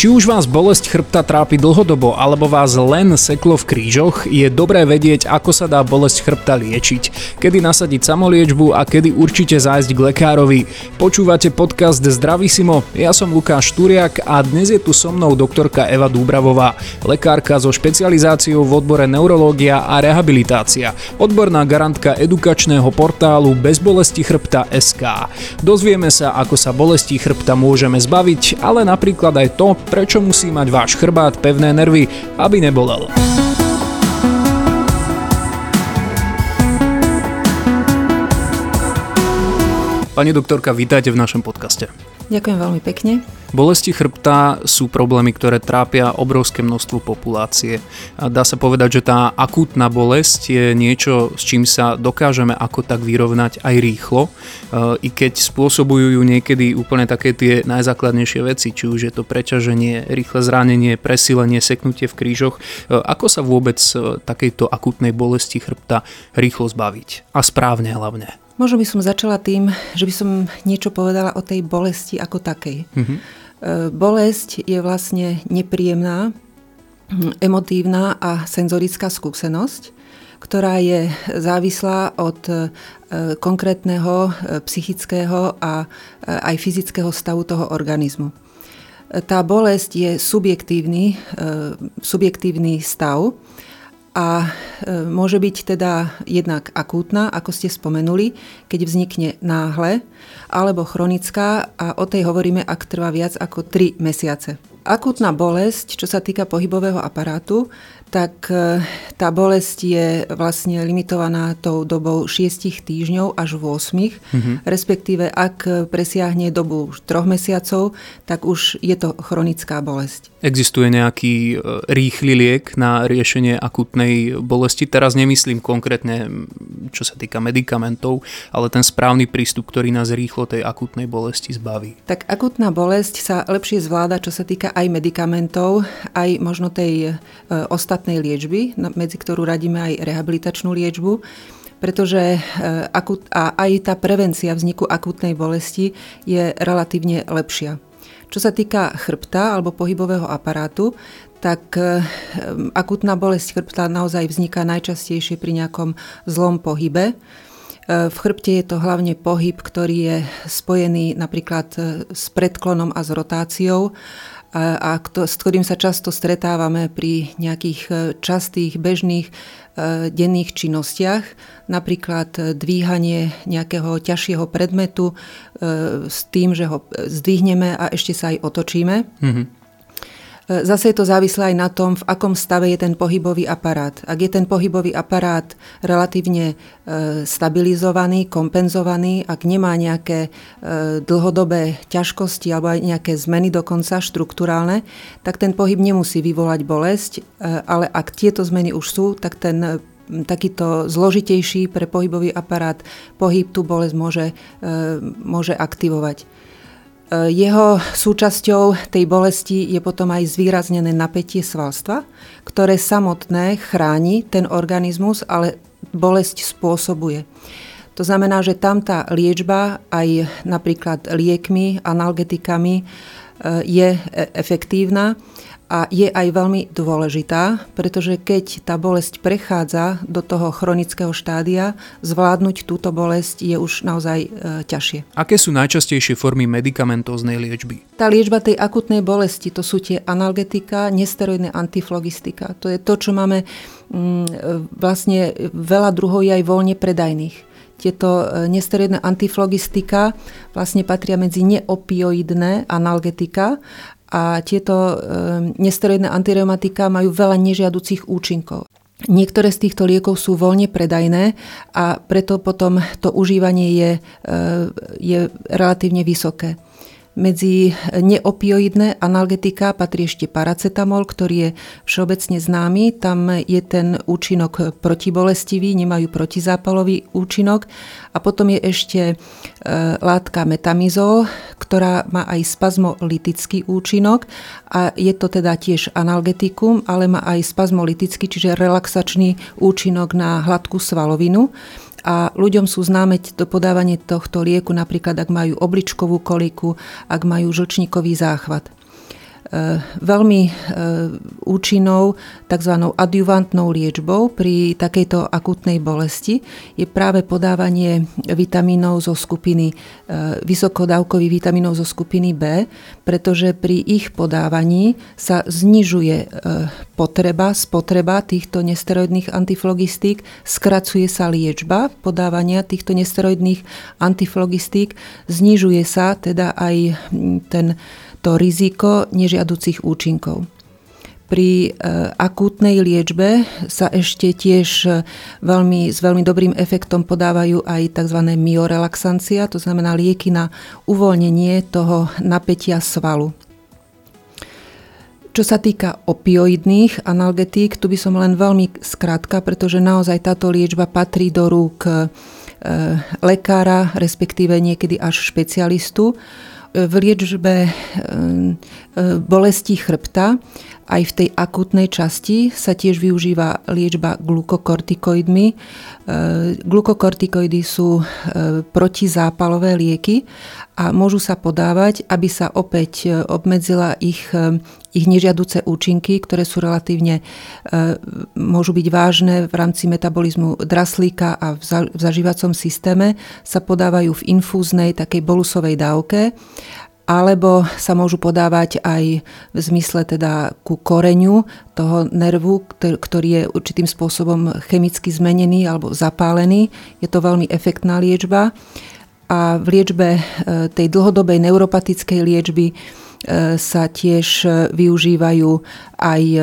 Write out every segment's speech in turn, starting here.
Či už vás bolesť chrbta trápi dlhodobo, alebo vás len seklo v krížoch, je dobré vedieť, ako sa dá bolesť chrbta liečiť, kedy nasadiť samoliečbu a kedy určite zájsť k lekárovi. Počúvate podcast Zdravisimo, ja som Lukáš Turiak a dnes je tu so mnou doktorka Eva Dúbravová, lekárka so špecializáciou v odbore neurológia a rehabilitácia, odborná garantka edukačného portálu Bezbolesti chrbta SK. Dozvieme sa, ako sa bolesti chrbta môžeme zbaviť, ale napríklad aj to, prečo musí mať váš chrbát pevné nervy, aby nebolel. Pani doktorka, vítajte v našom podcaste. Ďakujem veľmi pekne. Bolesti chrbta sú problémy, ktoré trápia obrovské množstvo populácie. Dá sa povedať, že tá akútna bolesť je niečo, s čím sa dokážeme ako tak vyrovnať aj rýchlo, e, i keď spôsobujú ju niekedy úplne také tie najzákladnejšie veci, či už je to preťaženie, rýchle zranenie, presilenie, seknutie v krížoch. E, ako sa vôbec e, takejto akútnej bolesti chrbta rýchlo zbaviť? A správne hlavne. Možno by som začala tým, že by som niečo povedala o tej bolesti ako takej. Mm-hmm. Bolesť je vlastne nepríjemná, emotívna a senzorická skúsenosť, ktorá je závislá od e, konkrétneho e, psychického a aj fyzického stavu toho organizmu. Tá bolesť je subjektívny, subjektívny stav, a e, môže byť teda jednak akútna, ako ste spomenuli, keď vznikne náhle, alebo chronická a o tej hovoríme, ak trvá viac ako 3 mesiace. Akútna bolesť, čo sa týka pohybového aparátu, tak e, tá bolesť je vlastne limitovaná tou dobou 6 týždňov až 8, mm-hmm. respektíve ak presiahne dobu 3 mesiacov, tak už je to chronická bolesť. Existuje nejaký e, rýchly liek na riešenie akutnej bolesti? Teraz nemyslím konkrétne, čo sa týka medikamentov, ale ten správny prístup, ktorý nás rýchlo tej akutnej bolesti zbaví. Tak akutná bolesť sa lepšie zvláda, čo sa týka aj medikamentov, aj možno tej e, ostatnej samostatnej liečby, medzi ktorú radíme aj rehabilitačnú liečbu, pretože e, a aj tá prevencia vzniku akutnej bolesti je relatívne lepšia. Čo sa týka chrbta alebo pohybového aparátu, tak e, akutná bolesť chrbta naozaj vzniká najčastejšie pri nejakom zlom pohybe. E, v chrbte je to hlavne pohyb, ktorý je spojený napríklad s predklonom a s rotáciou a, a s ktorým sa často stretávame pri nejakých e, častých bežných e, denných činnostiach, napríklad e, dvíhanie nejakého ťažšieho predmetu s tým, že ho zdvihneme a ešte sa aj otočíme. Mm-hmm. Zase je to závislé aj na tom, v akom stave je ten pohybový aparát. Ak je ten pohybový aparát relatívne e, stabilizovaný, kompenzovaný, ak nemá nejaké e, dlhodobé ťažkosti alebo aj nejaké zmeny dokonca štruktúrálne, tak ten pohyb nemusí vyvolať bolesť, e, ale ak tieto zmeny už sú, tak ten takýto zložitejší pre pohybový aparát pohyb tú bolesť môže, môže aktivovať. Jeho súčasťou tej bolesti je potom aj zvýraznené napätie svalstva, ktoré samotné chráni ten organizmus, ale bolesť spôsobuje. To znamená, že tam tá liečba aj napríklad liekmi, analgetikami e, je e, efektívna a je aj veľmi dôležitá, pretože keď tá bolesť prechádza do toho chronického štádia, zvládnuť túto bolesť je už naozaj e, ťažšie. Aké sú najčastejšie formy medikamentóznej liečby? Tá liečba tej akutnej bolesti, to sú tie analgetika, nesteroidné antiflogistika. To je to, čo máme mm, vlastne veľa druhov je aj voľne predajných tieto e, nesteroidné antiflogistika vlastne patria medzi neopioidné analgetika a tieto e, nesteroidné antireumatika majú veľa nežiaducích účinkov. Niektoré z týchto liekov sú voľne predajné a preto potom to užívanie je, e, je relatívne vysoké. Medzi neopioidné analgetika patrí ešte paracetamol, ktorý je všeobecne známy. Tam je ten účinok protibolestivý, nemajú protizápalový účinok. A potom je ešte e, látka metamizol, ktorá má aj spazmolitický účinok a je to teda tiež analgetikum, ale má aj spazmolitický, čiže relaxačný účinok na hladkú svalovinu a ľuďom sú známe to podávanie tohto lieku napríklad, ak majú obličkovú koliku, ak majú žlčníkový záchvat. Veľmi účinnou tzv. adjuvantnou liečbou pri takejto akutnej bolesti je práve podávanie vitamínov zo skupiny, vysokodávkových vitamínov zo skupiny B, pretože pri ich podávaní sa znižuje potreba, spotreba týchto nesteroidných antiflogistík, skracuje sa liečba podávania týchto nesteroidných antiflogistík, znižuje sa teda aj ten, to riziko nežiaducich účinkov. Pri e, akútnej liečbe sa ešte tiež e, veľmi, s veľmi dobrým efektom podávajú aj tzv. myorelaxancia, to znamená lieky na uvoľnenie toho napätia svalu. Čo sa týka opioidných analgetík, tu by som len veľmi skrátka, pretože naozaj táto liečba patrí do rúk e, lekára, respektíve niekedy až špecialistu v liečbe e, bolesti chrbta aj v tej akutnej časti sa tiež využíva liečba glukokortikoidmi. E, glukokortikoidy sú e, protizápalové lieky a môžu sa podávať, aby sa opäť obmedzila ich, ich nežiaduce účinky, ktoré sú relatívne, môžu byť vážne v rámci metabolizmu draslíka a v zažívacom systéme, sa podávajú v infúznej takej bolusovej dávke alebo sa môžu podávať aj v zmysle teda ku koreňu toho nervu, ktorý je určitým spôsobom chemicky zmenený alebo zapálený. Je to veľmi efektná liečba. A v liečbe e, tej dlhodobej neuropatickej liečby sa tiež využívajú aj e,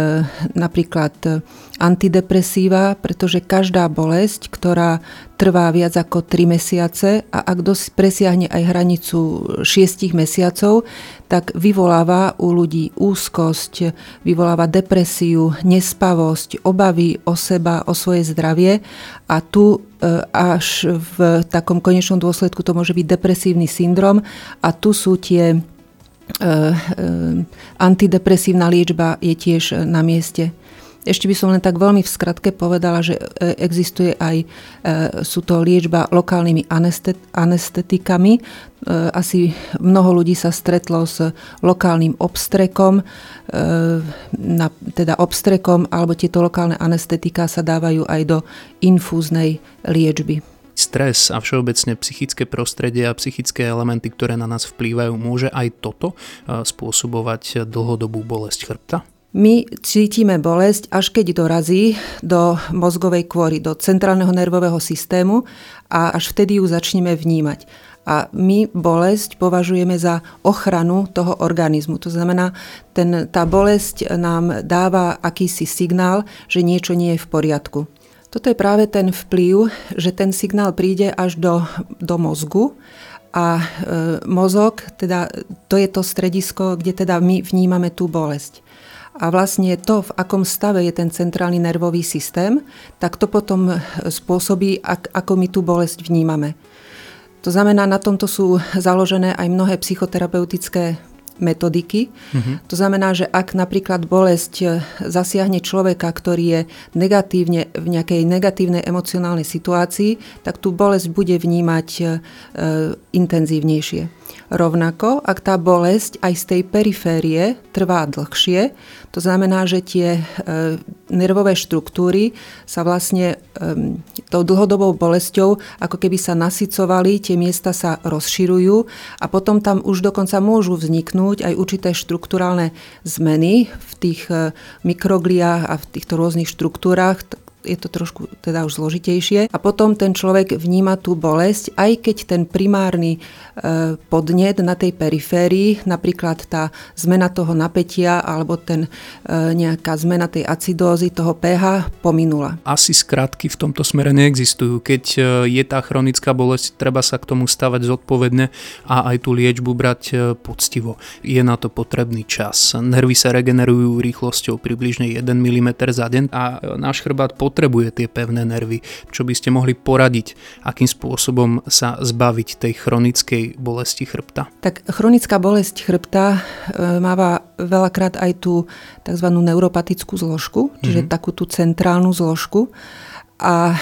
napríklad antidepresíva, pretože každá bolesť, ktorá trvá viac ako 3 mesiace a ak dosť presiahne aj hranicu 6 mesiacov, tak vyvoláva u ľudí úzkosť, vyvoláva depresiu, nespavosť, obavy o seba, o svoje zdravie a tu e, až v takom konečnom dôsledku to môže byť depresívny syndrom a tu sú tie antidepresívna liečba je tiež na mieste. Ešte by som len tak veľmi v skratke povedala, že eh, existuje aj, sú to liečba lokálnymi anestetikami. Asi mnoho ľudí sa stretlo s lokálnym obstrekom, teda obstrekom, alebo tieto lokálne anestetika sa dávajú aj do infúznej liečby stres a všeobecne psychické prostredie a psychické elementy, ktoré na nás vplývajú, môže aj toto e, spôsobovať dlhodobú bolesť chrbta? My cítime bolesť, až keď dorazí do mozgovej kôry, do centrálneho nervového systému a až vtedy ju začneme vnímať. A my bolesť považujeme za ochranu toho organizmu. To znamená, ten, tá bolesť nám dáva akýsi signál, že niečo nie je v poriadku. Toto je práve ten vplyv, že ten signál príde až do, do mozgu a e, mozog, teda to je to stredisko, kde teda my vnímame tú bolesť. A vlastne to, v akom stave je ten centrálny nervový systém, tak to potom spôsobí, ak, ako my tú bolesť vnímame. To znamená, na tomto sú založené aj mnohé psychoterapeutické metodiky. Mm-hmm. To znamená, že ak napríklad bolesť e, zasiahne človeka, ktorý je negatívne, v nejakej negatívnej emocionálnej situácii, tak tú bolesť bude vnímať e, intenzívnejšie. Rovnako, ak tá bolesť aj z tej periférie trvá dlhšie, to znamená, že tie e, nervové štruktúry sa vlastne e, tou dlhodobou bolesťou ako keby sa nasycovali, tie miesta sa rozširujú a potom tam už dokonca môžu vzniknúť aj určité štruktúrálne zmeny v tých e, mikrogliách a v týchto rôznych štruktúrach, je to trošku teda už zložitejšie. A potom ten človek vníma tú bolesť, aj keď ten primárny e, podnet na tej periférii, napríklad tá zmena toho napätia alebo ten e, nejaká zmena tej acidózy, toho pH pominula. Asi skratky v tomto smere neexistujú. Keď e, je tá chronická bolesť, treba sa k tomu stavať zodpovedne a aj tú liečbu brať poctivo. Je na to potrebný čas. Nervy sa regenerujú rýchlosťou približne 1 mm za deň a náš chrbát pot potrebuje tie pevné nervy, čo by ste mohli poradiť, akým spôsobom sa zbaviť tej chronickej bolesti chrbta. Tak chronická bolesť chrbta e, máva veľakrát aj tú tzv. neuropatickú zložku, čiže mm-hmm. takú tú centrálnu zložku. A e,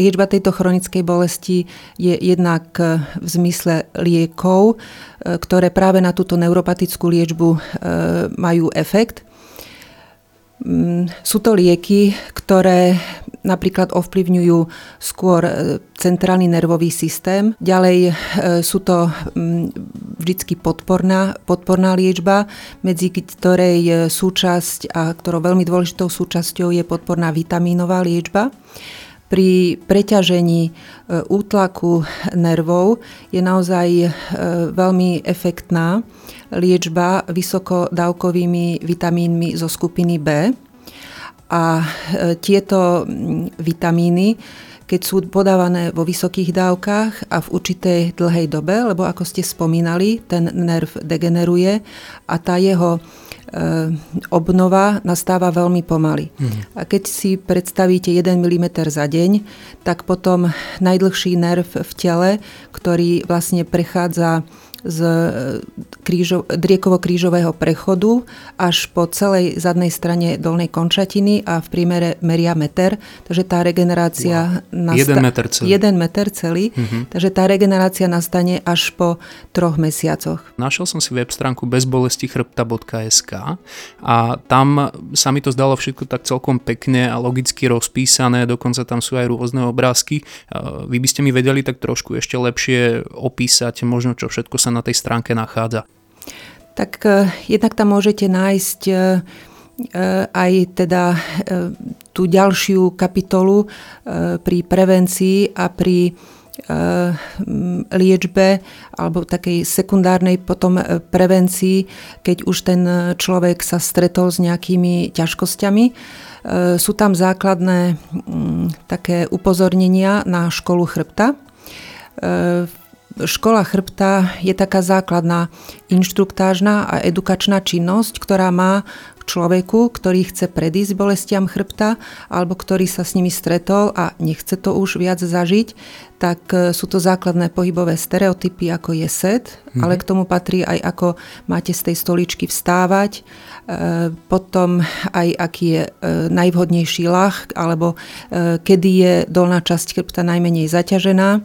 liečba tejto chronickej bolesti je jednak v zmysle liekov, e, ktoré práve na túto neuropatickú liečbu majú efekt. Mm, sú to lieky, ktoré napríklad ovplyvňujú skôr e, centrálny nervový systém. Ďalej e, sú to mm, vždycky podporná, podporná liečba, medzi ktorej e, súčasť a ktorou veľmi dôležitou súčasťou je podporná vitamínová liečba. Pri preťažení útlaku nervov je naozaj veľmi efektná liečba vysokodávkovými vitamínmi zo skupiny B. A e, tieto vitamíny, keď sú podávané vo vysokých dávkach a v určitej dlhej dobe, lebo ako ste spomínali, ten nerv degeneruje a tá jeho e, obnova nastáva veľmi pomaly. Mm. A keď si predstavíte 1 mm za deň, tak potom najdlhší nerv v tele, ktorý vlastne prechádza z e, krížo, driekovo-krížového prechodu až po celej zadnej strane dolnej končatiny a v prímere meria meter, takže tá regenerácia... Wow. Nasta- jeden meter celý. Jeden meter celý, uh-huh. takže tá regenerácia nastane až po troch mesiacoch. Našiel som si web stránku bezbolestichrbta.sk a tam sa mi to zdalo všetko tak celkom pekne a logicky rozpísané, dokonca tam sú aj rôzne obrázky. Vy by ste mi vedeli tak trošku ešte lepšie opísať možno, čo všetko sa sa na tej stránke nachádza? Tak e, jednak tam môžete nájsť e, e, aj teda tú ďalšiu kapitolu pri prevencii a pri liečbe alebo takej sekundárnej potom prevencii, keď už ten človek sa stretol s nejakými ťažkosťami. Sú tam základné také upozornenia na školu chrbta. Škola chrbta je taká základná inštruktážna a edukačná činnosť, ktorá má človeku, ktorý chce predísť bolestiam chrbta alebo ktorý sa s nimi stretol a nechce to už viac zažiť, tak e, sú to základné pohybové stereotypy, ako je set, mm-hmm. ale k tomu patrí aj ako máte z tej stoličky vstávať, e, potom aj aký je e, najvhodnejší lach, alebo kedy je dolná časť chrbta najmenej zaťažená.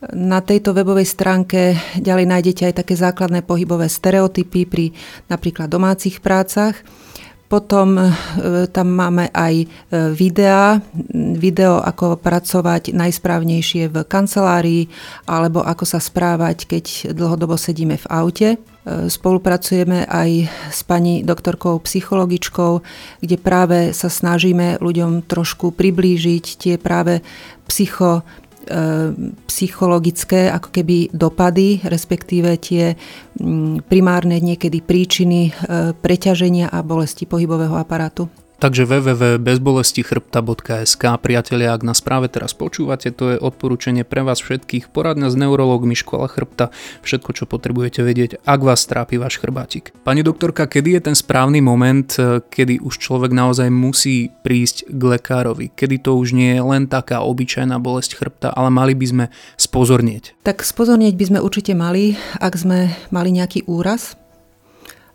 Na tejto webovej stránke ďalej nájdete aj také základné pohybové stereotypy pri napríklad domácich prácach. Potom e, tam máme aj e, videá, video ako pracovať najsprávnejšie v kancelárii alebo ako sa správať, keď dlhodobo sedíme v aute. E, spolupracujeme aj s pani doktorkou psychologičkou, kde práve sa snažíme ľuďom trošku priblížiť tie práve psycho psychologické ako keby dopady, respektíve tie primárne niekedy príčiny e, preťaženia a bolesti pohybového aparátu. Takže www.bezbolestichrbta.sk Priatelia, ak nás práve teraz počúvate, to je odporúčanie pre vás všetkých. Poradňa s neurologmi Škola chrbta, všetko, čo potrebujete vedieť, ak vás trápi váš chrbátik. Pani doktorka, kedy je ten správny moment, eh, kedy už človek naozaj musí prísť k lekárovi? Kedy to už nie je len taká obyčajná bolesť chrbta, ale mali by sme spozornieť? Tak spozornieť by sme určite mali, ak sme mali nejaký úraz.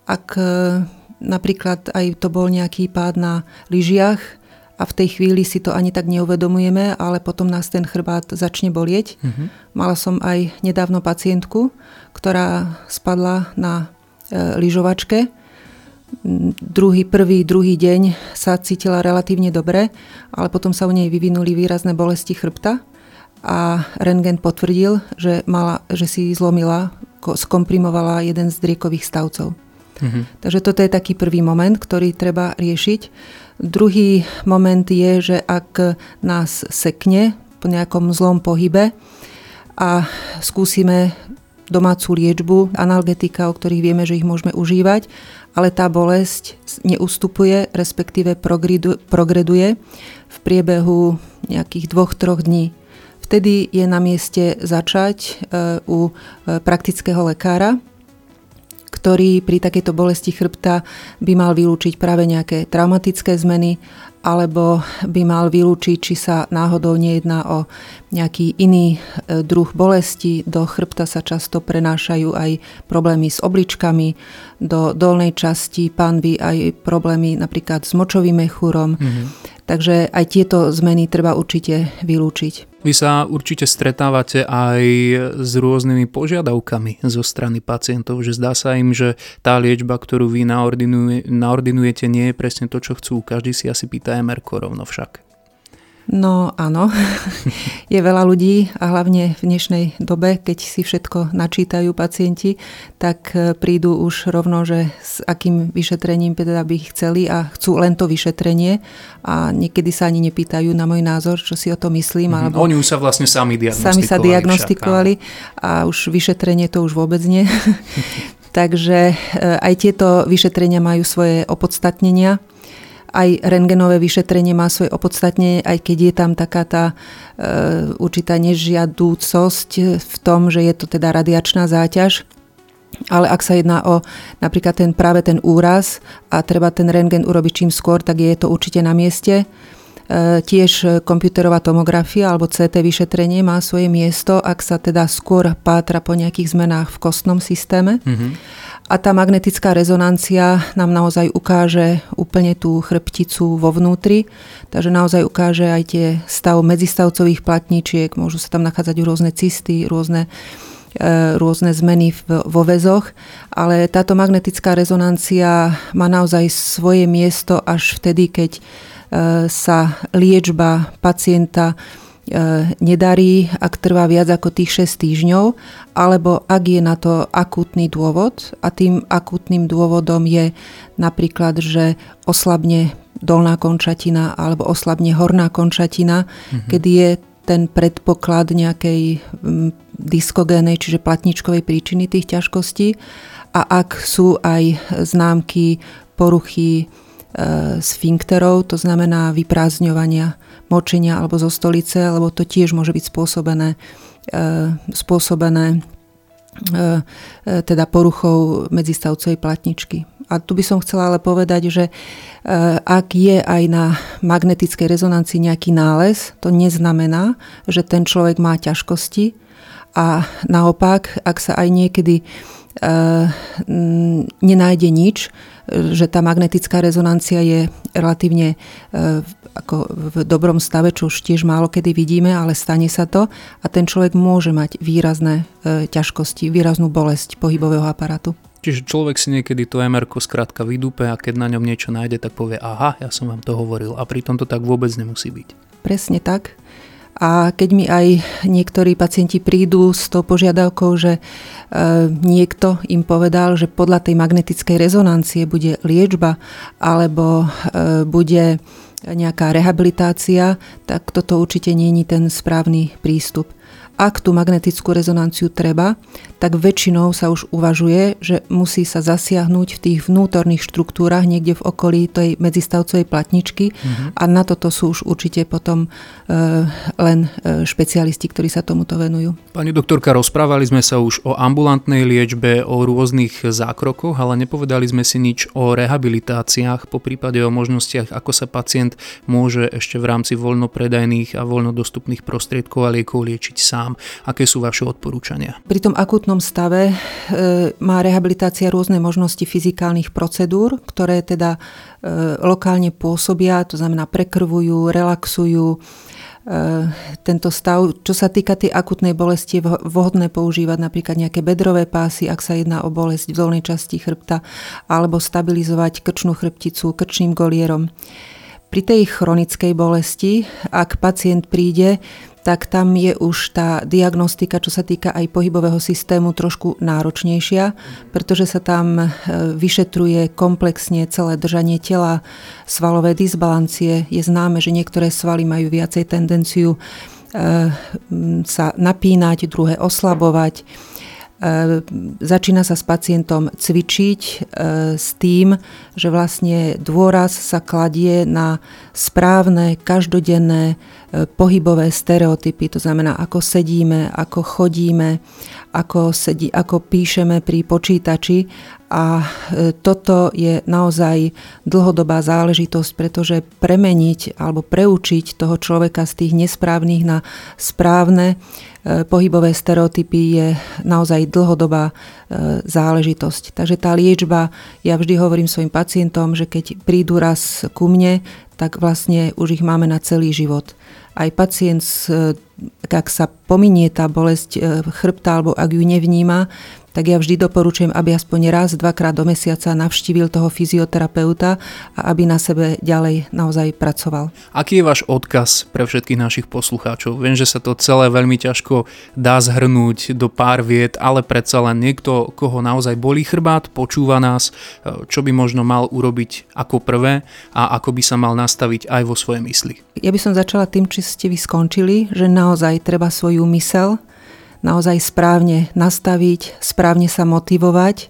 Ak eh, Napríklad aj to bol nejaký pád na lyžiach a v tej chvíli si to ani tak neuvedomujeme, ale potom nás ten chrbát začne bolieť. Mm-hmm. Mala som aj nedávno pacientku, ktorá spadla na e, lyžovačke. Druhý, prvý, druhý deň sa cítila relatívne dobre, ale potom sa u nej vyvinuli výrazné bolesti chrbta a rengen potvrdil, že, mala, že si zlomila, skomprimovala jeden z driekových stavcov. Mm-hmm. Takže toto je taký prvý moment, ktorý treba riešiť. Druhý moment je, že ak nás sekne po nejakom zlom pohybe a skúsime domácu liečbu, analgetika, o ktorých vieme, že ich môžeme užívať, ale tá bolesť neustupuje, respektíve progreduje v priebehu nejakých dvoch, troch dní. Vtedy je na mieste začať e, u e, praktického lekára, ktorý pri takejto bolesti chrbta by mal vylúčiť práve nejaké traumatické zmeny alebo by mal vylúčiť, či sa náhodou nejedná o nejaký iný e, druh bolesti. Do chrbta sa často prenášajú aj problémy s obličkami, do dolnej časti pánvy aj problémy napríklad s močovým mechúrom. Mm-hmm. Takže aj tieto zmeny treba určite vylúčiť. Vy sa určite stretávate aj s rôznymi požiadavkami zo strany pacientov, že zdá sa im, že tá liečba, ktorú vy naordinujete, nie je presne to, čo chcú. Každý si asi pýta MR rovno však. No áno, je veľa ľudí a hlavne v dnešnej dobe, keď si všetko načítajú pacienti, tak e, prídu už rovno, že s akým vyšetrením teda by chceli a chcú len to vyšetrenie a niekedy sa ani nepýtajú na môj názor, čo si o to myslím. Mm-hmm. Alebo Oni už sa vlastne sami diagnostikovali. Sami sa diagnostikovali však, a už vyšetrenie to už vôbec nie. Takže e, aj tieto vyšetrenia majú svoje opodstatnenia aj rengenové vyšetrenie má svoje opodstatnenie, aj keď je tam taká tá e, určitá nežiadúcosť v tom, že je to teda radiačná záťaž. Ale ak sa jedná o napríklad ten, práve ten úraz a treba ten rengen urobiť čím skôr, tak je to určite na mieste. E, tiež komputerová tomografia alebo CT vyšetrenie má svoje miesto, ak sa teda skôr pátra po nejakých zmenách v kostnom systéme. Mm-hmm. A tá magnetická rezonancia nám naozaj ukáže úplne tú chrbticu vo vnútri, takže naozaj ukáže aj tie stav medzistavcových platničiek, môžu sa tam nachádzať rôzne cysty, rôzne e, rôzne zmeny vo väzoch, ale táto magnetická rezonancia má naozaj svoje miesto až vtedy, keď E, sa liečba pacienta nedarí, ak trvá viac ako tých 6 týždňov, alebo ak je na to akútny dôvod a tým akútnym dôvodom je napríklad, že oslabne dolná končatina alebo oslabne horná končatina, mm-hmm. kedy je ten predpoklad nejakej diskogénej, čiže platničkovej príčiny tých ťažkostí a ak sú aj známky poruchy E, sfinkterov, to znamená vyprázdňovania močenia alebo zo stolice, lebo to tiež môže byť spôsobené, e, spôsobené e, teda poruchou medzistavcovej platničky. A tu by som chcela ale povedať, že ak je aj na magnetickej rezonancii nejaký nález, to neznamená, že ten človek má ťažkosti a naopak, ak sa aj niekedy nenájde nič, že tá magnetická rezonancia je relatívne e, ako v dobrom stave, čo už tiež málo kedy vidíme, ale stane sa to a ten človek môže mať výrazné e, ťažkosti, výraznú bolesť pohybového aparátu. Čiže človek si niekedy to MR skrátka vydúpe a keď na ňom niečo nájde, tak povie aha, ja som vám to hovoril a pritom to tak vôbec nemusí byť. Presne tak. A keď mi aj niektorí pacienti prídu s tou požiadavkou, že e, niekto im povedal, že podľa tej magnetickej rezonancie bude liečba alebo e, bude nejaká rehabilitácia, tak toto určite nie je ten správny prístup ak tú magnetickú rezonanciu treba, tak väčšinou sa už uvažuje, že musí sa zasiahnuť v tých vnútorných štruktúrach niekde v okolí tej medzistavcovej platničky mm-hmm. a na toto sú už určite potom e, len e, špecialisti, ktorí sa tomuto venujú. Pani doktorka, rozprávali sme sa už o ambulantnej liečbe, o rôznych zákrokoch, ale nepovedali sme si nič o rehabilitáciách, po prípade o možnostiach, ako sa pacient môže ešte v rámci voľnopredajných a voľnodostupných prostriedkov a liekov liečiť sám sám. Aké sú vaše odporúčania? Pri tom akutnom stave e, má rehabilitácia rôzne možnosti fyzikálnych procedúr, ktoré teda e, lokálne pôsobia, to znamená prekrvujú, relaxujú, e, tento stav. Čo sa týka tej akutnej bolesti, je vhodné používať napríklad nejaké bedrové pásy, ak sa jedná o bolesť v dolnej časti chrbta, alebo stabilizovať krčnú chrbticu krčným golierom. Pri tej chronickej bolesti, ak pacient príde, tak tam je už tá diagnostika, čo sa týka aj pohybového systému, trošku náročnejšia, pretože sa tam e, vyšetruje komplexne celé držanie tela, svalové disbalancie. Je známe, že niektoré svaly majú viacej tendenciu e, sa napínať, druhé oslabovať začína sa s pacientom cvičiť e, s tým, že vlastne dôraz sa kladie na správne, každodenné pohybové stereotypy, to znamená, ako sedíme, ako chodíme, ako, sedí, ako píšeme pri počítači. A e, toto je naozaj dlhodobá záležitosť, pretože premeniť alebo preučiť toho človeka z tých nesprávnych na správne pohybové stereotypy je naozaj dlhodobá záležitosť. Takže tá liečba, ja vždy hovorím svojim pacientom, že keď prídu raz ku mne, tak vlastne už ich máme na celý život aj pacient, ak sa pominie tá bolesť e, chrbta alebo ak ju nevníma, tak ja vždy doporučujem, aby aspoň raz, dvakrát do mesiaca navštívil toho fyzioterapeuta a aby na sebe ďalej naozaj pracoval. Aký je váš odkaz pre všetkých našich poslucháčov? Viem, že sa to celé veľmi ťažko dá zhrnúť do pár viet, ale predsa len niekto, koho naozaj bolí chrbát, počúva nás, e, čo by možno mal urobiť ako prvé a ako by sa mal nastaviť aj vo svojej mysli. Ja by som začala tým, či ste vy skončili, že naozaj treba svoju mysel naozaj správne nastaviť, správne sa motivovať.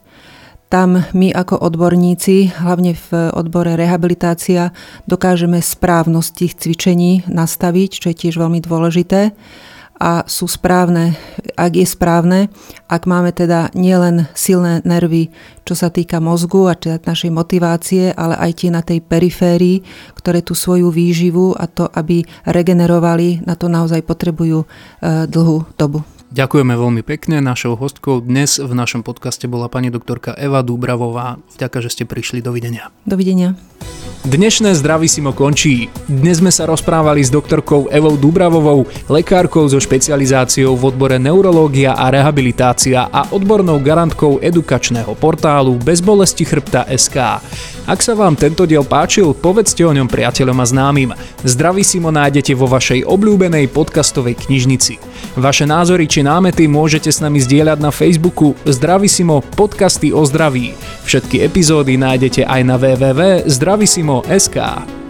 Tam my ako odborníci, hlavne v odbore rehabilitácia, dokážeme správnosť tých cvičení nastaviť, čo je tiež veľmi dôležité a sú správne, ak je správne, ak máme teda nielen silné nervy, čo sa týka mozgu a teda našej motivácie, ale aj tie na tej periférii, ktoré tú svoju výživu a to, aby regenerovali, na to naozaj potrebujú e, dlhú dobu. Ďakujeme veľmi pekne. Našou hostkou dnes v našom podcaste bola pani doktorka Eva Dúbravová. Vďaka, že ste prišli. Dovidenia. Dovidenia. Dnešné Zdravisimo končí. Dnes sme sa rozprávali s doktorkou Evou Dubravovou, lekárkou so špecializáciou v odbore neurológia a rehabilitácia a odbornou garantkou edukačného portálu Bezbolesti chrbta SK. Ak sa vám tento diel páčil, povedzte o ňom priateľom a známym. Zdravisimo nájdete vo vašej obľúbenej podcastovej knižnici. Vaše názory či námety môžete s nami zdieľať na Facebooku Zdravisimo podcasty o zdraví. Všetky epizódy nájdete aj na www.zdravisimo.sk.